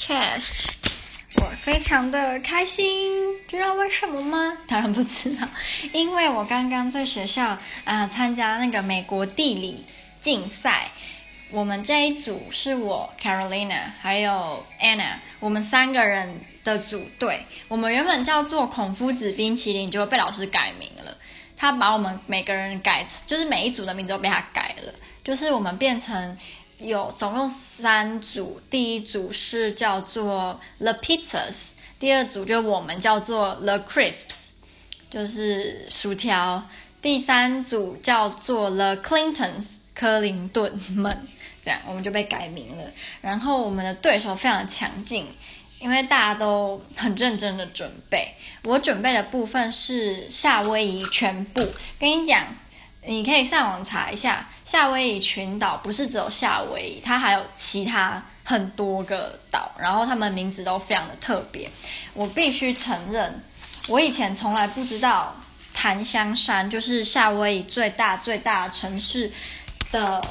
确实，我非常的开心，知道为什么吗？当然不知道，因为我刚刚在学校啊、参加那个美国地理竞赛，我们这一组是我 Carolina 还有 Anna，我们三个人的组队，我们原本叫做孔夫子冰淇淋，就被老师改名了，他把我们每个人改，就是每一组的名字都被他改了，就是我们变成。有总共三组，第一组是叫做 The Pizzas，第二组就我们叫做 The Crisps，就是薯条，第三组叫做 The Clintons，克林顿们，这样我们就被改名了。然后我们的对手非常强劲，因为大家都很认真的准备。我准备的部分是夏威夷全部，跟你讲。你可以上网查一下，夏威夷群岛不是只有夏威夷，它还有其他很多个岛，然后它们名字都非常的特别。我必须承认，我以前从来不知道檀香山就是夏威夷最大最大的城市的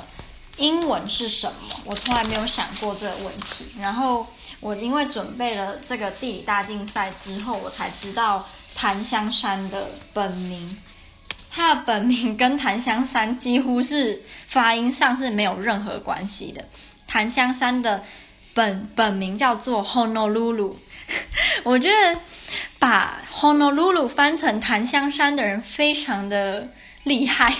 英文是什么，我从来没有想过这个问题。然后我因为准备了这个地理大竞赛之后，我才知道檀香山的本名。他的本名跟檀香山几乎是发音上是没有任何关系的。檀香山的本本名叫做 Honolulu，我觉得把 Honolulu 翻成檀香山的人非常的厉害。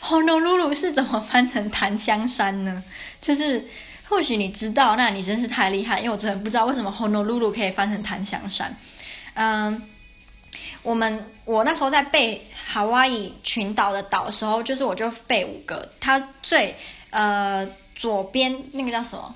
Honolulu 是怎么翻成檀香山呢？就是或许你知道，那你真是太厉害，因为我真的不知道为什么 Honolulu 可以翻成檀香山。嗯。我们我那时候在背夏威夷群岛的岛的时候，就是我就背五个，它最呃左边那个叫什么？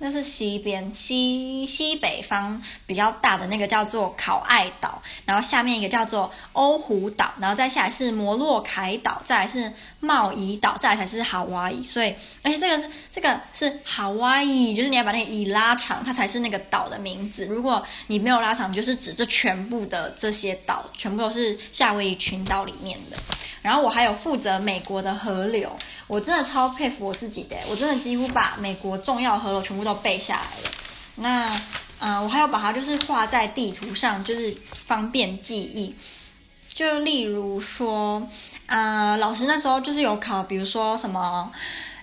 那是西边西西北方比较大的那个叫做考爱岛，然后下面一个叫做欧胡岛，然后再下来是摩洛凯岛，再来是茂宜岛，再来才是夏威夷。所以，而且这个是这个是夏威夷，就是你要把那个以拉长，它才是那个岛的名字。如果你没有拉长，就是指这全部的这些岛，全部都是夏威夷群岛里面的。然后我还有负责美国的河流，我真的超佩服我自己的，我真的几乎把美国重要河流全部都背下来了。那，嗯、我还要把它就是画在地图上，就是方便记忆。就例如说，呃，老师那时候就是有考，比如说什么，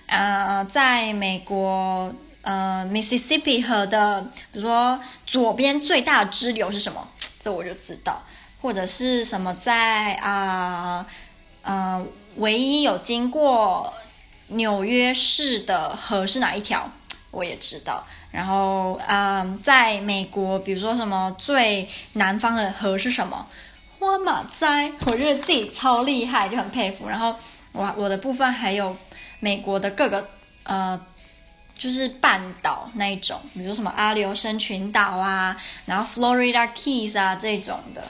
呃，在美国，呃，Mississippi 河的，比如说左边最大的支流是什么？这我就知道。或者是什么在啊？呃，唯一有经过纽约市的河是哪一条？我也知道。然后，嗯、在美国，比如说什么最南方的河是什么？花马哉，我觉得自己超厉害，就很佩服。然后，我我的部分还有美国的各个呃，就是半岛那一种，比如说什么阿留申群岛啊，然后 Florida Keys 啊这种的。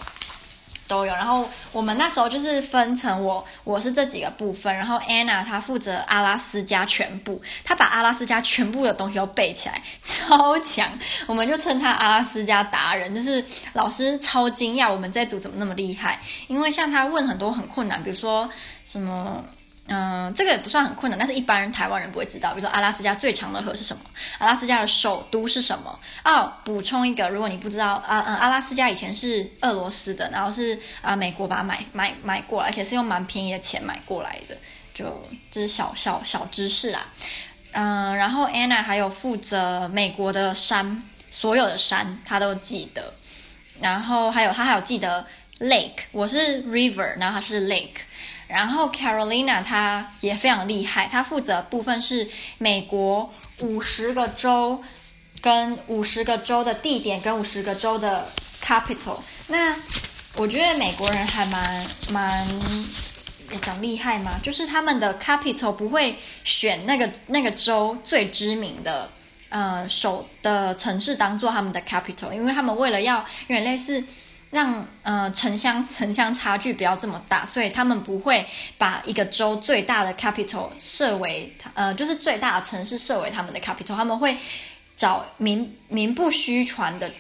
都有，然后我们那时候就是分成我我是这几个部分，然后 Anna 她负责阿拉斯加全部，她把阿拉斯加全部的东西都背起来，超强，我们就称她阿拉斯加达人，就是老师超惊讶我们这组怎么那么厉害，因为像她问很多很困难，比如说什么。嗯，这个也不算很困难，但是一般人台湾人不会知道。比如说，阿拉斯加最长的河是什么？阿拉斯加的首都是什么？哦，补充一个，如果你不知道，啊嗯，阿拉斯加以前是俄罗斯的，然后是啊美国把它买买买过来，而且是用蛮便宜的钱买过来的，就这是小小小知识啦。嗯，然后 Anna 还有负责美国的山，所有的山她都记得，然后还有她还有记得 Lake，我是 River，然后她是 Lake。然后 Carolina 她也非常厉害，她负责部分是美国五十个州跟五十个州的地点跟五十个州的 capital。那我觉得美国人还蛮蛮也讲厉害嘛，就是他们的 capital 不会选那个那个州最知名的呃首的城市当做他们的 capital，因为他们为了要有点类似。让呃城乡城乡差距不要这么大，所以他们不会把一个州最大的 capital 设为呃就是最大的城市设为他们的 capital，他们会找名名不虚传的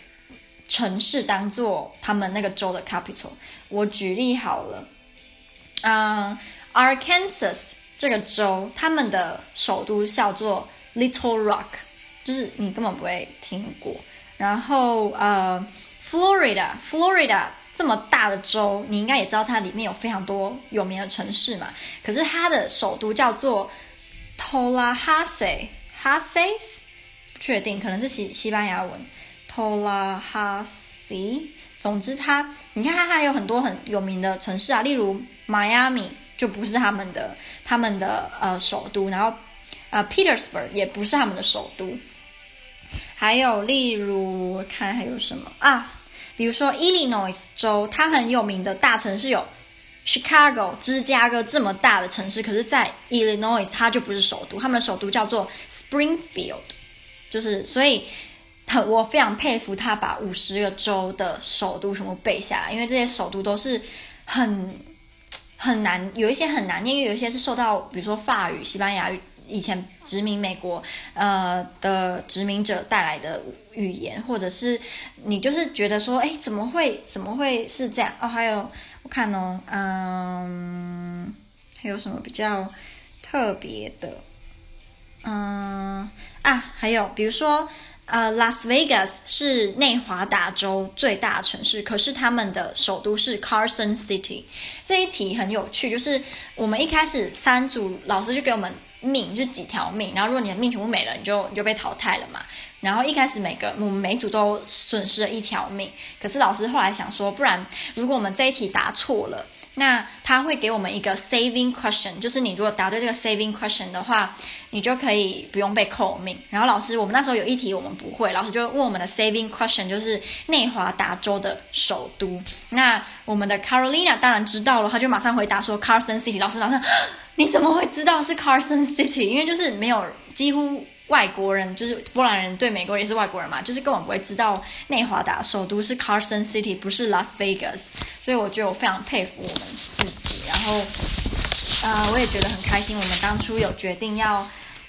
城市当做他们那个州的 capital。我举例好了，嗯、呃、Arkansas 这个州，他们的首都叫做 Little Rock，就是你根本不会听过。然后呃，Florida，Florida 这么大的州，你应该也知道它里面有非常多有名的城市嘛。可是它的首都叫做 Tallahassee，Hassee，不确定，可能是西西班牙文 Tallahassee。总之它，它你看它还有很多很有名的城市啊，例如 Miami 就不是他们的他们的呃首都，然后呃 Petersburg 也不是他们的首都。还有，例如看还有什么啊？比如说，Illinois 州，它很有名的大城市有 Chicago、芝加哥这么大的城市，可是，在 Illinois 它就不是首都，他们的首都叫做 Springfield，就是所以，我非常佩服他把五十个州的首都全部背下来，因为这些首都都是很很难，有一些很难念，因为有一些是受到比如说法语、西班牙语。以前殖民美国，呃的殖民者带来的语言，或者是你就是觉得说，哎，怎么会怎么会是这样？哦，还有我看哦，嗯，还有什么比较特别的？嗯啊，还有比如说。呃，，Las Vegas 是内华达州最大城市，可是他们的首都是 Carson City。这一题很有趣，就是我们一开始三组老师就给我们命，就几条命，然后如果你的命全部没了，你就你就被淘汰了嘛。然后一开始每个我们每组都损失了一条命，可是老师后来想说，不然如果我们这一题答错了。那他会给我们一个 saving question，就是你如果答对这个 saving question 的话，你就可以不用被扣命。然后老师，我们那时候有一题我们不会，老师就问我们的 saving question，就是内华达州的首都。那我们的 Carolina 当然知道了，他就马上回答说 Carson City。老师马上，你怎么会知道是 Carson City？因为就是没有几乎。外国人就是波兰人，对美国也是外国人嘛，就是根本不会知道内华达首都是 Carson City，不是 Las Vegas，所以我觉得我非常佩服我们自己，然后，呃，我也觉得很开心，我们当初有决定要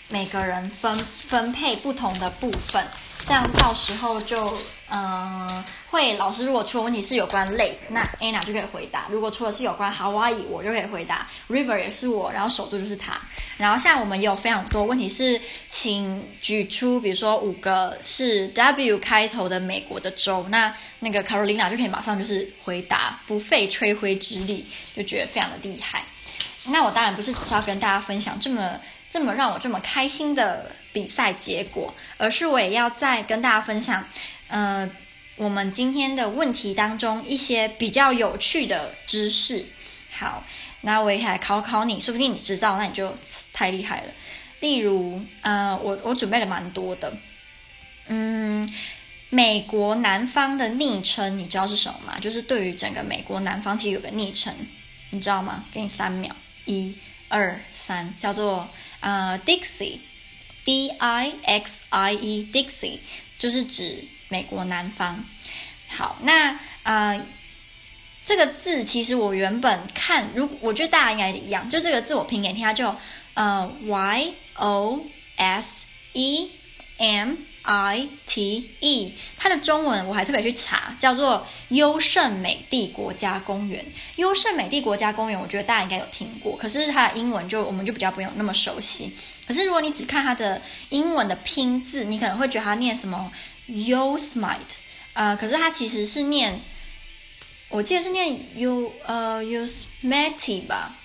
每个人分分配不同的部分。这样到时候就，嗯，会老师如果出问题是有关 lake，那 Anna 就可以回答；如果出的是有关 Hawaii，我就可以回答。River 也是我，然后首都就是他。然后现在我们也有非常多问题是，请举出，比如说五个是 W 开头的美国的州，那那个 Carolina 就可以马上就是回答，不费吹灰之力，就觉得非常的厉害。那我当然不是只是要跟大家分享这么。这么让我这么开心的比赛结果，而是我也要再跟大家分享，呃，我们今天的问题当中一些比较有趣的知识。好，那我也来考考你，说不定你知道，那你就太厉害了。例如，呃，我我准备了蛮多的，嗯，美国南方的昵称，你知道是什么吗？就是对于整个美国南方其实有个昵称，你知道吗？给你三秒，一、二、三，叫做。呃、，Dixie，D I X I E Dixie，就是指美国南方。好，那呃，这个字其实我原本看，如我觉得大家应该一样，就这个字我拼给你听，它就呃 Y O S E M。I T E，它的中文我还特别去查，叫做优胜美地国家公园。优胜美地国家公园，我觉得大家应该有听过，可是它的英文就我们就比较不用那么熟悉。可是如果你只看它的英文的拼字，你可能会觉得它念什么 Yosemite，呃，可是它其实是念，我记得是念 U 呃 Yosemite 吧。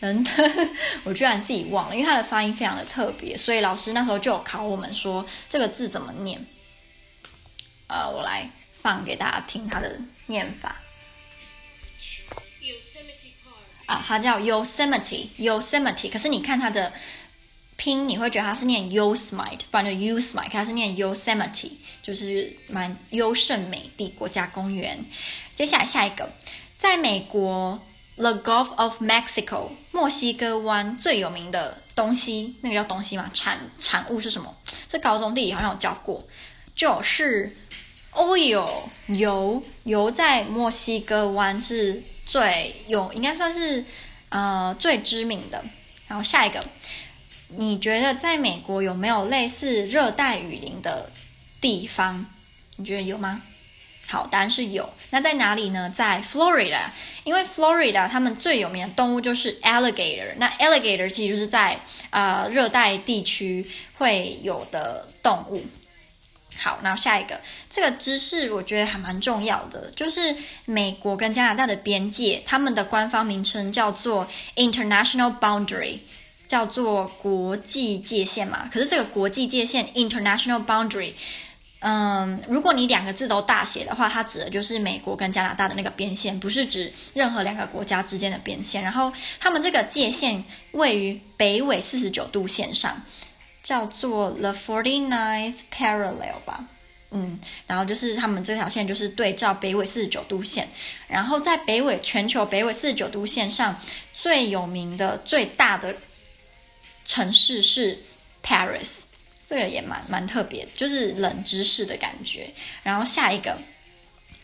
等等，我居然自己忘了，因为它的发音非常的特别，所以老师那时候就有考我们说这个字怎么念。呃，我来放给大家听它的念法。啊，它叫 Yosemite，Yosemite，可是你看它的拼，你会觉得它是念 Yosemite，不然就 Yosemite，它是念 Yosemite，就是蛮优胜美地国家公园。接下来下一个，在美国。The Gulf of Mexico，墨西哥湾最有名的东西，那个叫东西吗？产产物是什么？这高中地理好像有教过，就是 oil 油油在墨西哥湾是最有，应该算是呃最知名的。然后下一个，你觉得在美国有没有类似热带雨林的地方？你觉得有吗？好，答案是有。那在哪里呢？在 Florida，因为 Florida 他们最有名的动物就是 alligator。那 alligator 其实就是在呃热带地区会有的动物。好，然后下一个这个知识我觉得还蛮重要的，就是美国跟加拿大的边界，他们的官方名称叫做 International Boundary，叫做国际界限嘛。可是这个国际界限 International Boundary，嗯，如果你两个字都大写的话，它指的就是美国跟加拿大的那个边线，不是指任何两个国家之间的边线。然后他们这个界限位于北纬四十九度线上。叫做 The Forty Ninth Parallel 吧，嗯，然后就是他们这条线就是对照北纬四十九度线，然后在北纬全球北纬四十九度线上最有名的最大的城市是 Paris，这个也蛮蛮特别，就是冷知识的感觉。然后下一个，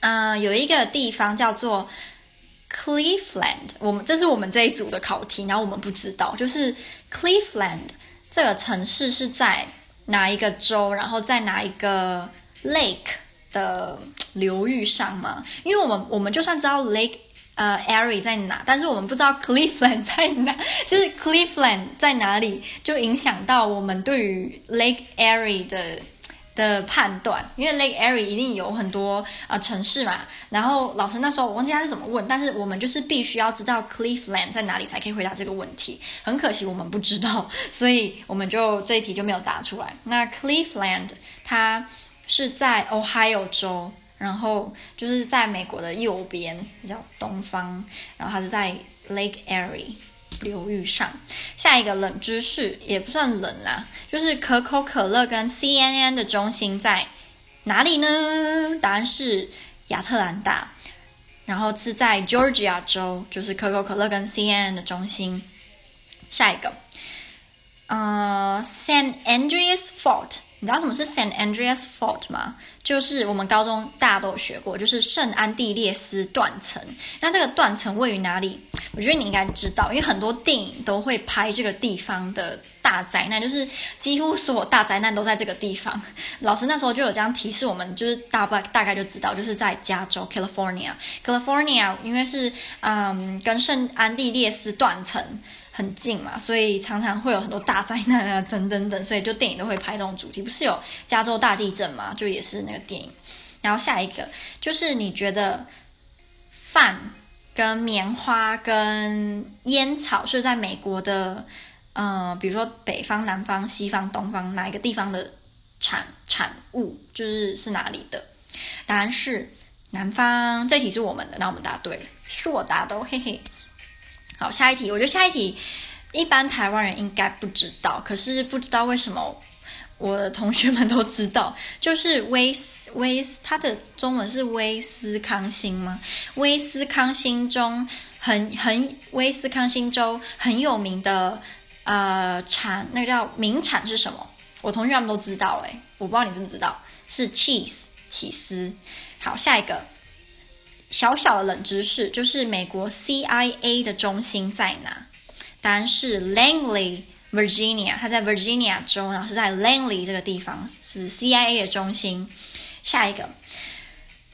嗯、有一个地方叫做 Cleveland，我们这是我们这一组的考题，然后我们不知道，就是 Cleveland。这个城市是在哪一个州？然后在哪一个 lake 的 流域上吗？因为我们我们就算知道 Lake 呃 Erie 在哪，但是我们不知道 Cleveland 在哪。就是 Cleveland 在哪里，就影响到我们对于 Lake Erie 的。的判断，因为 Lake Erie 一定有很多呃城市嘛，然后老师那时候我忘记他是怎么问，但是我们就是必须要知道 Cleveland 在哪里才可以回答这个问题。很可惜我们不知道，所以我们就这一题就没有答出来。那 Cleveland 它是在 Ohio 州，然后就是在美国的右边，叫东方，然后它是在 Lake Erie。流域上，下一个冷知识也不算冷啦，就是可口可乐跟 CNN 的中心在哪里呢？答案是亚特兰大，然后是在 Georgia 州，就是可口可乐跟 CNN 的中心。下一个，呃，San Andreas Fault。你知道什么是 San Andreas Fault 吗？就是我们高中大家都有学过，就是圣安地列斯断层。那这个断层位于哪里？我觉得你应该知道，因为很多电影都会拍这个地方的大灾难，就是几乎所有大灾难都在这个地方。老师那时候就有这样提示我们，就是大概大概就知道，就是在加州 California。California 因为是嗯跟圣安地列斯断层。很近嘛，所以常常会有很多大灾难啊，等等等，所以就电影都会拍这种主题。不是有加州大地震嘛？就也是那个电影。然后下一个就是你觉得饭跟棉花跟烟草是在美国的，呃，比如说北方、南方、西方、东方哪一个地方的产产物？就是是哪里的？答案是南方。这题是我们的，那我们答对了，是我答的，嘿嘿。好，下一题，我觉得下一题一般台湾人应该不知道，可是不知道为什么我的同学们都知道，就是威斯威斯，它的中文是威斯康星吗？威斯康星中很很威斯康星州很有名的呃产，那个叫名产是什么？我同学他们都知道，诶，我不知道你知不知道，是 cheese 起司。好，下一个。小小的冷知识，就是美国 CIA 的中心在哪？答案是 Langley, Virginia，它在 Virginia 州，然后是在 Langley 这个地方是 CIA 的中心。下一个，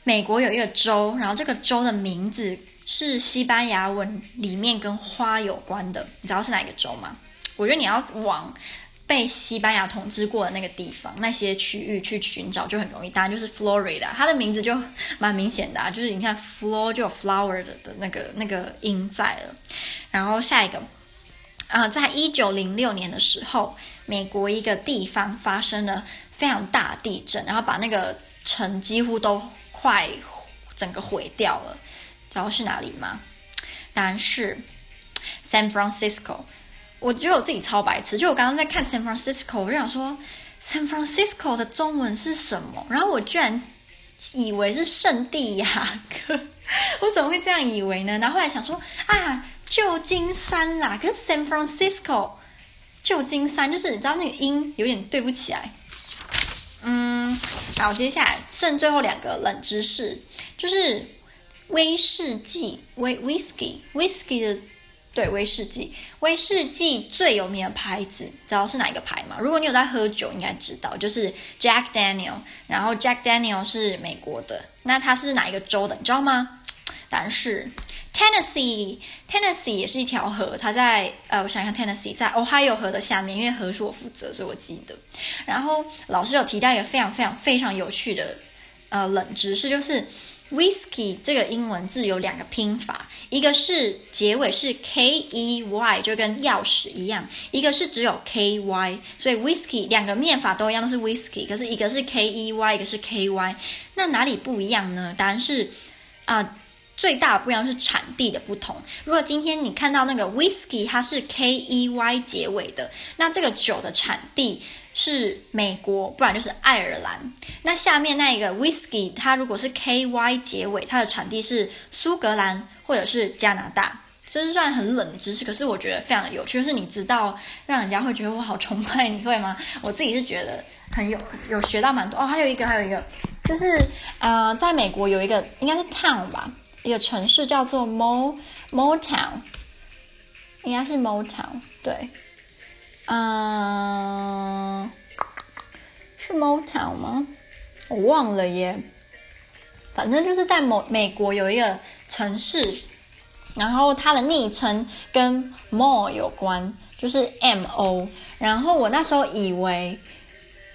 美国有一个州，然后这个州的名字是西班牙文里面跟花有关的，你知道是哪个州吗？我觉得你要往。被西班牙统治过的那个地方，那些区域去寻找就很容易。当然就是 Florida，它的名字就蛮明显的啊，就是你看 Flor 就有 flower 的的那个那个音在了。然后下一个，啊、在一九零六年的时候，美国一个地方发生了非常大地震，然后把那个城几乎都快整个毁掉了。知道是哪里吗？答案是 San Francisco。我觉得我自己超白痴，就我刚刚在看 San Francisco，我就想说 San Francisco 的中文是什么？然后我居然以为是圣地亚哥，我怎么会这样以为呢？然后后来想说啊，旧金山啦，可是 San Francisco 旧金山就是你知道那个音有点对不起来。嗯，好，接下来剩最后两个冷知识，就是威士忌威 Whisky Whisky 的。对，威士忌，威士忌最有名的牌子，知道是哪一个牌吗？如果你有在喝酒，应该知道，就是 Jack Daniel。然后 Jack Daniel 是美国的，那它是哪一个州的？你知道吗？答案是 Tennessee，Tennessee 也是一条河，它在呃，我想想，Tennessee 在 Ohio 河的下面，因为河是我负责，所以我记得。然后老师有提到一个非常非常非常有趣的呃冷知识，就是 Whiskey 这个英文字有两个拼法，一个是结尾是 K E Y，就跟钥匙一样；一个是只有 K Y，所以 Whiskey 两个念法都一样，都是 Whiskey，可是一个是 K E Y，一个是 K Y，那哪里不一样呢？答案是啊。最大的不一样是产地的不同。如果今天你看到那个 whisky，它是 K E Y 结尾的，那这个酒的产地是美国，不然就是爱尔兰。那下面那一个 whisky，它如果是 K Y 结尾，它的产地是苏格兰或者是加拿大。这是算很冷知识，可是我觉得非常的有趣，就是你知道，让人家会觉得我好崇拜你，会吗？我自己是觉得很有有学到蛮多哦。还有一个，还有一个，就是呃，在美国有一个应该是 town 吧。一个城市叫做 Mo Motown，应该是 Motown，对，嗯、是 Motown 吗？我忘了耶。反正就是在某美国有一个城市，然后它的昵称跟 Mo 有关，就是 M O。然后我那时候以为，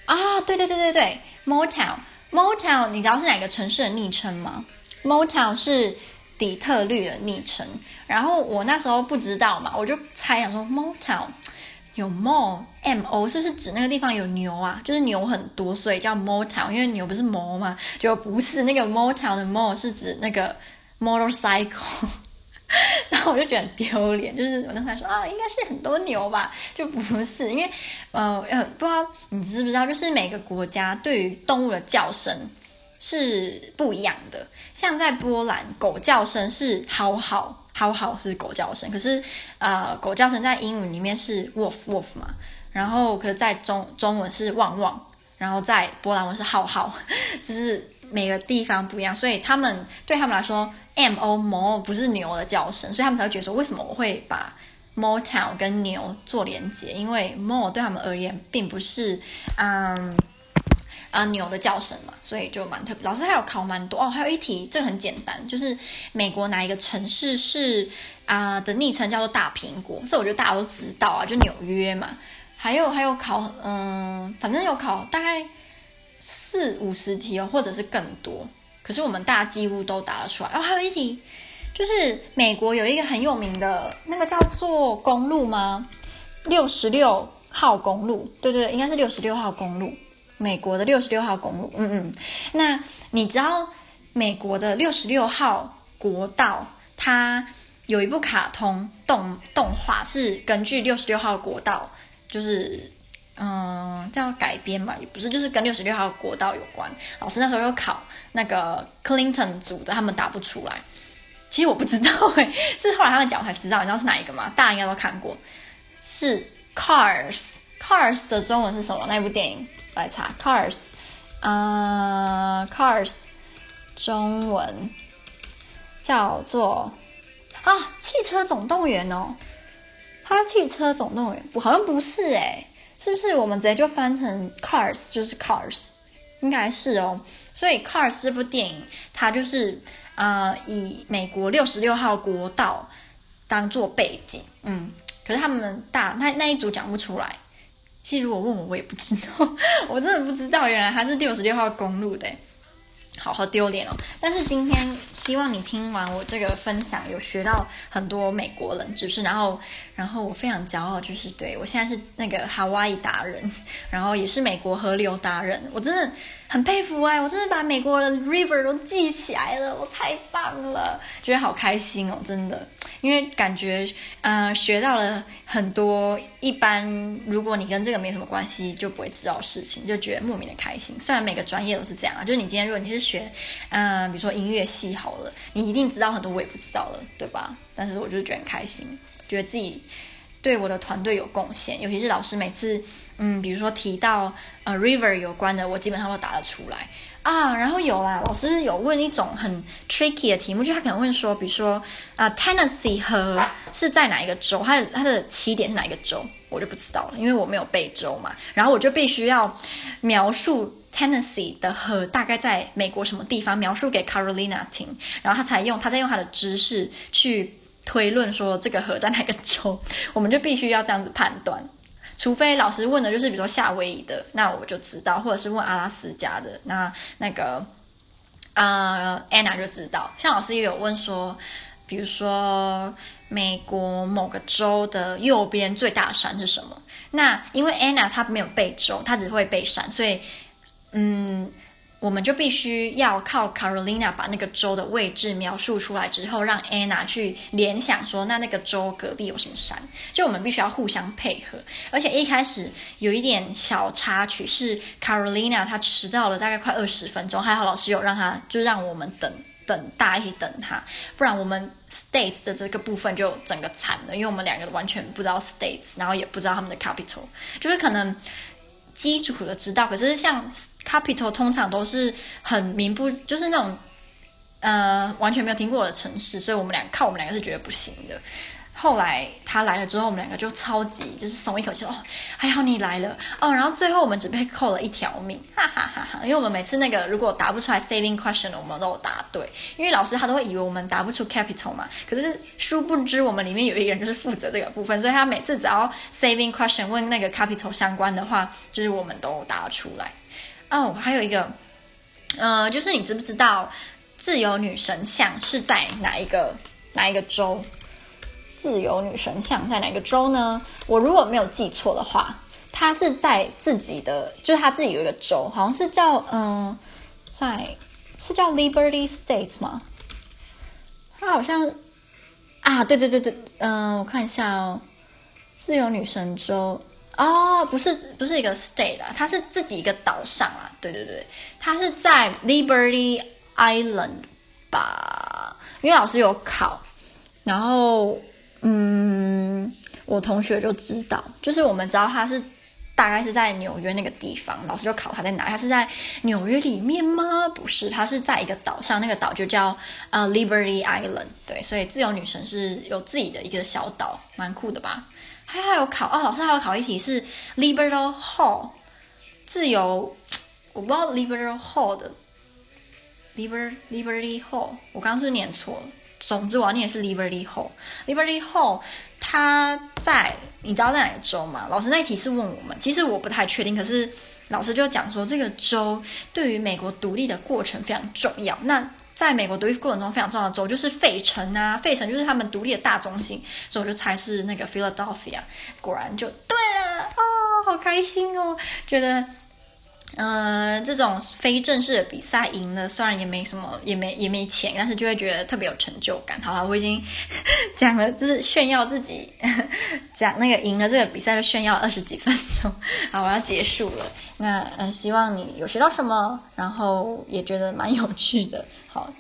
啊，对对对对对，Motown，Motown，你知道是哪个城市的昵称吗？Motown 是底特律的昵称，然后我那时候不知道嘛，我就猜想说 Motown 有 Mo M O 是不是指那个地方有牛啊？就是牛很多，所以叫 Motown，因为牛不是毛嘛，就不是那个 Motown 的 Mo 是指那个 motorcycle，然后我就觉得很丢脸，就是我那时候说啊，应该是很多牛吧，就不是，因为呃呃，不知道你知不知道，就是每个国家对于动物的叫声。是不一样的，像在波兰，狗叫声是好好好好是狗叫声，可是呃，狗叫声在英语里面是 wolf wolf 嘛，然后可是在中中文是汪汪，然后在波兰文是浩浩，就是每个地方不一样，所以他们对他们来说，M O Mo 不是牛的叫声，所以他们才会觉得说，为什么我会把 Motown 跟牛做连结，因为 Mo 对他们而言并不是嗯。啊，牛的叫声嘛，所以就蛮特别。老师还有考蛮多哦，还有一题，这很简单，就是美国哪一个城市是啊、的昵称叫做大苹果？这我觉得大家都知道啊，就纽约嘛。还有还有考，嗯，反正有考大概四五十题哦，或者是更多。可是我们大家几乎都答得出来。哦，还有一题，就是美国有一个很有名的那个叫做公路吗？六十六号公路，对对对，应该是六十六号公路。美国的六十六号公路，嗯嗯，那你知道美国的六十六号国道，它有一部卡通动动画是根据六十六号国道，就是嗯叫改编嘛，也不是，就是跟六十六号国道有关。老师那时候有考那个 Clinton 组的，他们答不出来。其实我不知道诶，是后来他们讲我才知道，你知道是哪一个吗？大家应该都看过，是 Cars。Cars 的中文是什么？那部电影？来查 Cars，呃，Cars 中文叫做啊，汽车总动员哦，它汽车总动员不好像不是诶，是不是我们直接就翻成 Cars 就是 Cars，应该是哦。所以 Cars 这部电影它就是呃以美国六十六号国道当做背景，嗯，可是他们大那那一组讲不出来。其实如果问我，我也不知道，我真的不知道，原来它是六十六号公路的，好好丢脸哦。但是今天希望你听完我这个分享，有学到很多美国冷知识，然后，然后我非常骄傲，就是对我现在是那个 Hawaii 达人，然后也是美国河流达人，我真的。很佩服哎，我真的把美国的 river 都记起来了，我太棒了，觉得好开心哦，真的，因为感觉嗯、呃、学到了很多一般如果你跟这个没什么关系就不会知道的事情，就觉得莫名的开心。虽然每个专业都是这样啊，就是你今天如果你是学嗯、比如说音乐系好了，你一定知道很多我也不知道了，对吧？但是我就是觉得很开心，觉得自己对我的团队有贡献，尤其是老师每次。嗯，比如说提到呃 river 有关的，我基本上都答得出来啊。然后有啦，老师有问一种很 tricky 的题目，就他可能问说，比如说啊、Tennessee 河是在哪一个州？它的它的起点是哪一个州？我就不知道了，因为我没有背州嘛。然后我就必须要描述 Tennessee 的河大概在美国什么地方，描述给 Carolina 听，然后他才用他在用他的知识去推论说这个河在哪个州，我们就必须要这样子判断。除非老师问的就是比如说夏威夷的，那我就知道；或者是问阿拉斯加的，那那个呃 Anna 就知道。像老师也有问说，比如说美国某个州的右边最大的山是什么？那因为 Anna 她没有背州，她只会背山，所以嗯。我们就必须要靠 Carolina 把那个州的位置描述出来之后，让 Anna 去联想说，那那个州隔壁有什么山？就我们必须要互相配合。而且一开始有一点小插曲是 Carolina 她迟到了大概快二十分钟，还好老师有让她就让我们等等大家一起等她，不然我们 States 的这个部分就整个惨了，因为我们两个完全不知道 States，然后也不知道他们的 capital，就是可能基础的知道，可是像。Capital 通常都是很名不，就是那种，呃，完全没有听过的城市，所以我们俩靠我们两个是觉得不行的。后来他来了之后，我们两个就超级就是松一口气哦，还好你来了哦。然后最后我们只被扣了一条命，哈哈哈哈！因为我们每次那个如果答不出来 saving question，我们都答对，因为老师他都会以为我们答不出 capital 嘛。可是殊不知我们里面有一个人就是负责这个部分，所以他每次只要 saving question 问那个 capital 相关的话，就是我们都答出来。哦，还有一个，呃，就是你知不知道自由女神像是在哪一个哪一个州？自由女神像在哪个州呢？我如果没有记错的话，它是在自己的，就是它自己有一个州，好像是叫嗯、在是叫 Liberty States 吗？它好像啊，对对对对，嗯、我看一下哦，自由女神州。哦，不是，不是一个 state 啊，它是自己一个岛上啊。对对对，它是在 Liberty Island 吧？因为老师有考，然后嗯，我同学就知道，就是我们知道它是大概是在纽约那个地方，老师就考它在哪？它是在纽约里面吗？不是，它是在一个岛上，那个岛就叫呃 Liberty Island。对，所以自由女神是有自己的一个小岛，蛮酷的吧？还还有考哦，老师还有考一题是 Liberal Hall，自由，我不知道 Liberal Hall 的，Liberal Liberty Hall，我刚刚是念错了？总之我要念的是 Liberty Hall。Liberty Hall 它在你知道在哪个州吗？老师那一题是问我们，其实我不太确定，可是老师就讲说这个州对于美国独立的过程非常重要。那在美国独立过程中非常重要的州就是费城啊，费城就是他们独立的大中心，所以我就猜是那个 Philadelphia，果然就对了啊，好开心哦，觉得。嗯、呃，这种非正式的比赛赢了，虽然也没什么，也没也没钱，但是就会觉得特别有成就感。好了，我已经讲了，就是炫耀自己，讲那个赢了这个比赛就炫耀二十几分钟。好，我要结束了。那嗯，希望你有学到什么，然后也觉得蛮有趣的。好。